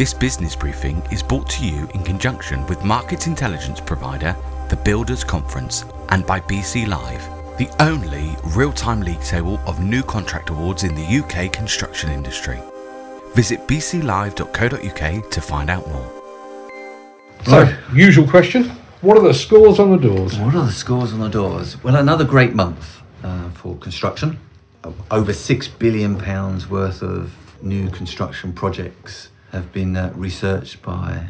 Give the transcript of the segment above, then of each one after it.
This business briefing is brought to you in conjunction with market intelligence provider the Builders Conference and by BC Live, the only real time league table of new contract awards in the UK construction industry. Visit bclive.co.uk to find out more. So, usual question. What are the scores on the doors? What are the scores on the doors? Well, another great month uh, for construction. Over six billion pounds worth of new construction projects have been uh, researched by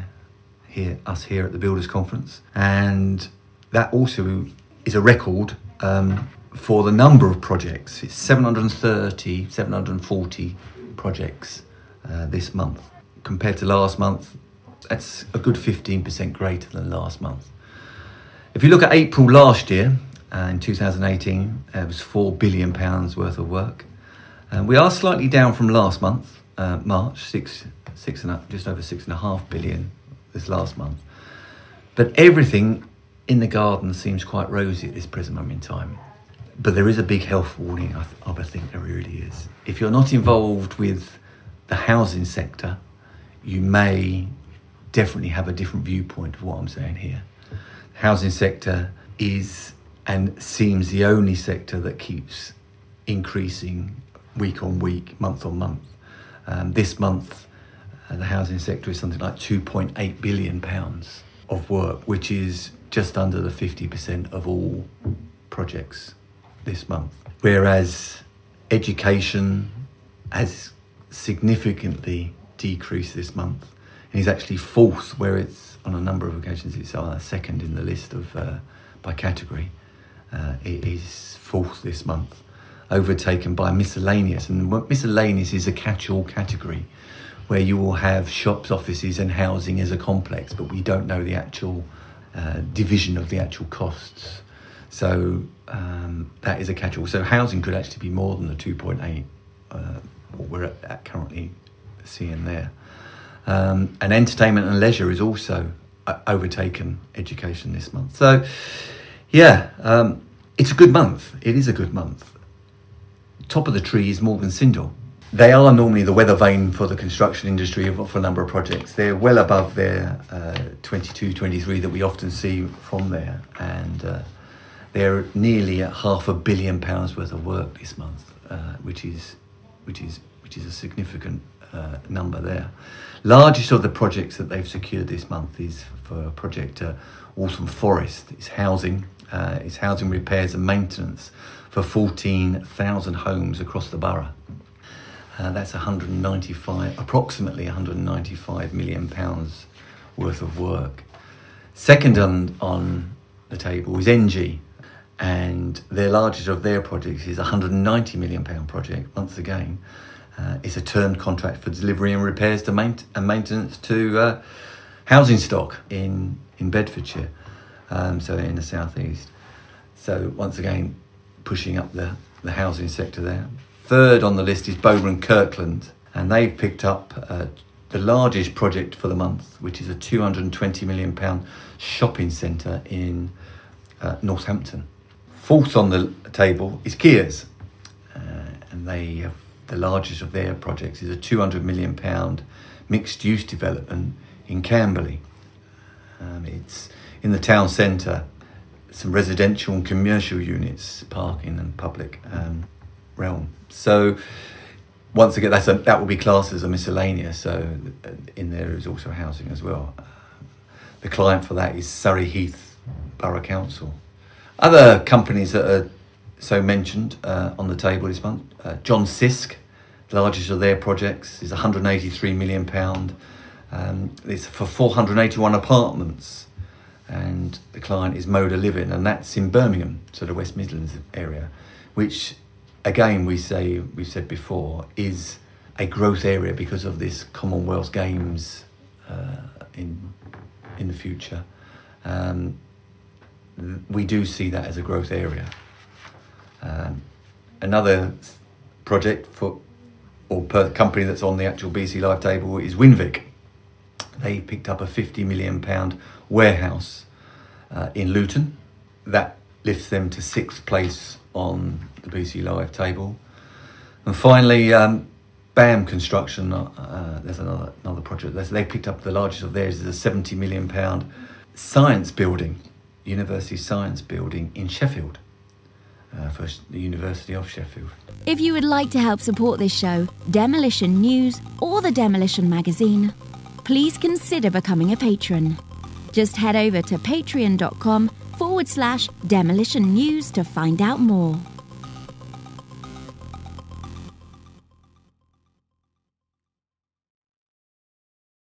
here us here at the Builders Conference, and that also is a record um, for the number of projects. It's 730, 740 projects uh, this month compared to last month. That's a good 15% greater than last month. If you look at April last year, uh, in 2018, it was four billion pounds worth of work. We are slightly down from last month, uh, March, six, six and a, just over six and a half billion this last month. But everything in the garden seems quite rosy at this present moment in time. But there is a big health warning, I, th- I think there really is. If you're not involved with the housing sector, you may definitely have a different viewpoint of what I'm saying here housing sector is and seems the only sector that keeps increasing week on week, month on month. Um, this month, the housing sector is something like 2.8 billion pounds of work, which is just under the 50% of all projects this month. Whereas education has significantly decreased this month and is actually fourth, where it's on a number of occasions it's second in the list of uh, by category. Uh, it is fourth this month, overtaken by miscellaneous. And miscellaneous is a catch-all category, where you will have shops, offices, and housing as a complex, but we don't know the actual uh, division of the actual costs. So um, that is a catch-all. So housing could actually be more than the 2.8 uh, what we're at, at currently seeing there. Um, and entertainment and leisure is also uh, overtaken education this month. So, yeah, um, it's a good month. It is a good month. Top of the tree is Morgan Sindall. They are normally the weather vane for the construction industry for a number of projects. They're well above their uh, 22, 23 that we often see from there. And uh, they're nearly at half a billion pounds worth of work this month, uh, which is which is which is a significant uh, number there. Largest of the projects that they've secured this month is for project uh, Waltham Forest. It's housing, uh, it's housing repairs and maintenance for 14,000 homes across the borough. Uh, that's 195, approximately 195 million pounds worth of work. Second on, on the table is ENGIE, and their largest of their projects is a 190 million pound project. Once again, uh, it's a term contract for delivery and repairs to main- and maintenance to uh, housing stock in in Bedfordshire, um, so in the southeast. So once again, pushing up the the housing sector there. Third on the list is Bowmer Kirkland, and they've picked up uh, the largest project for the month, which is a 220 million pound shopping centre in uh, Northampton. Fourth on the table is Kiers, uh, and they have the largest of their projects is a 200 million pound mixed use development in Camberley. Um, it's in the town centre, some residential and commercial units, parking and public um, realm. So once again, that's a, that will be classed as a miscellaneous. So in there is also housing as well. the client for that is Surrey Heath Borough Council. Other companies that are so mentioned uh, on the table this month, uh, John Sisk, the largest of their projects is 183 million pound. Um, it's for 481 apartments, and the client is Moda Living, and that's in Birmingham, so the West Midlands area, which, again, we say we've said before is a growth area because of this Commonwealth Games uh, in in the future. Um, we do see that as a growth area. Um, another project for or per company that's on the actual BC Live table is Winvic. They picked up a 50 million pound warehouse uh, in Luton. That lifts them to sixth place on the BC Live table. And finally, um, BAM Construction, uh, there's another another project. They picked up the largest of theirs is a 70 million pound science building, university science building in Sheffield, uh, for the University of Sheffield. If you would like to help support this show, Demolition News, or the Demolition Magazine, please consider becoming a patron. Just head over to patreon.com forward slash demolition news to find out more.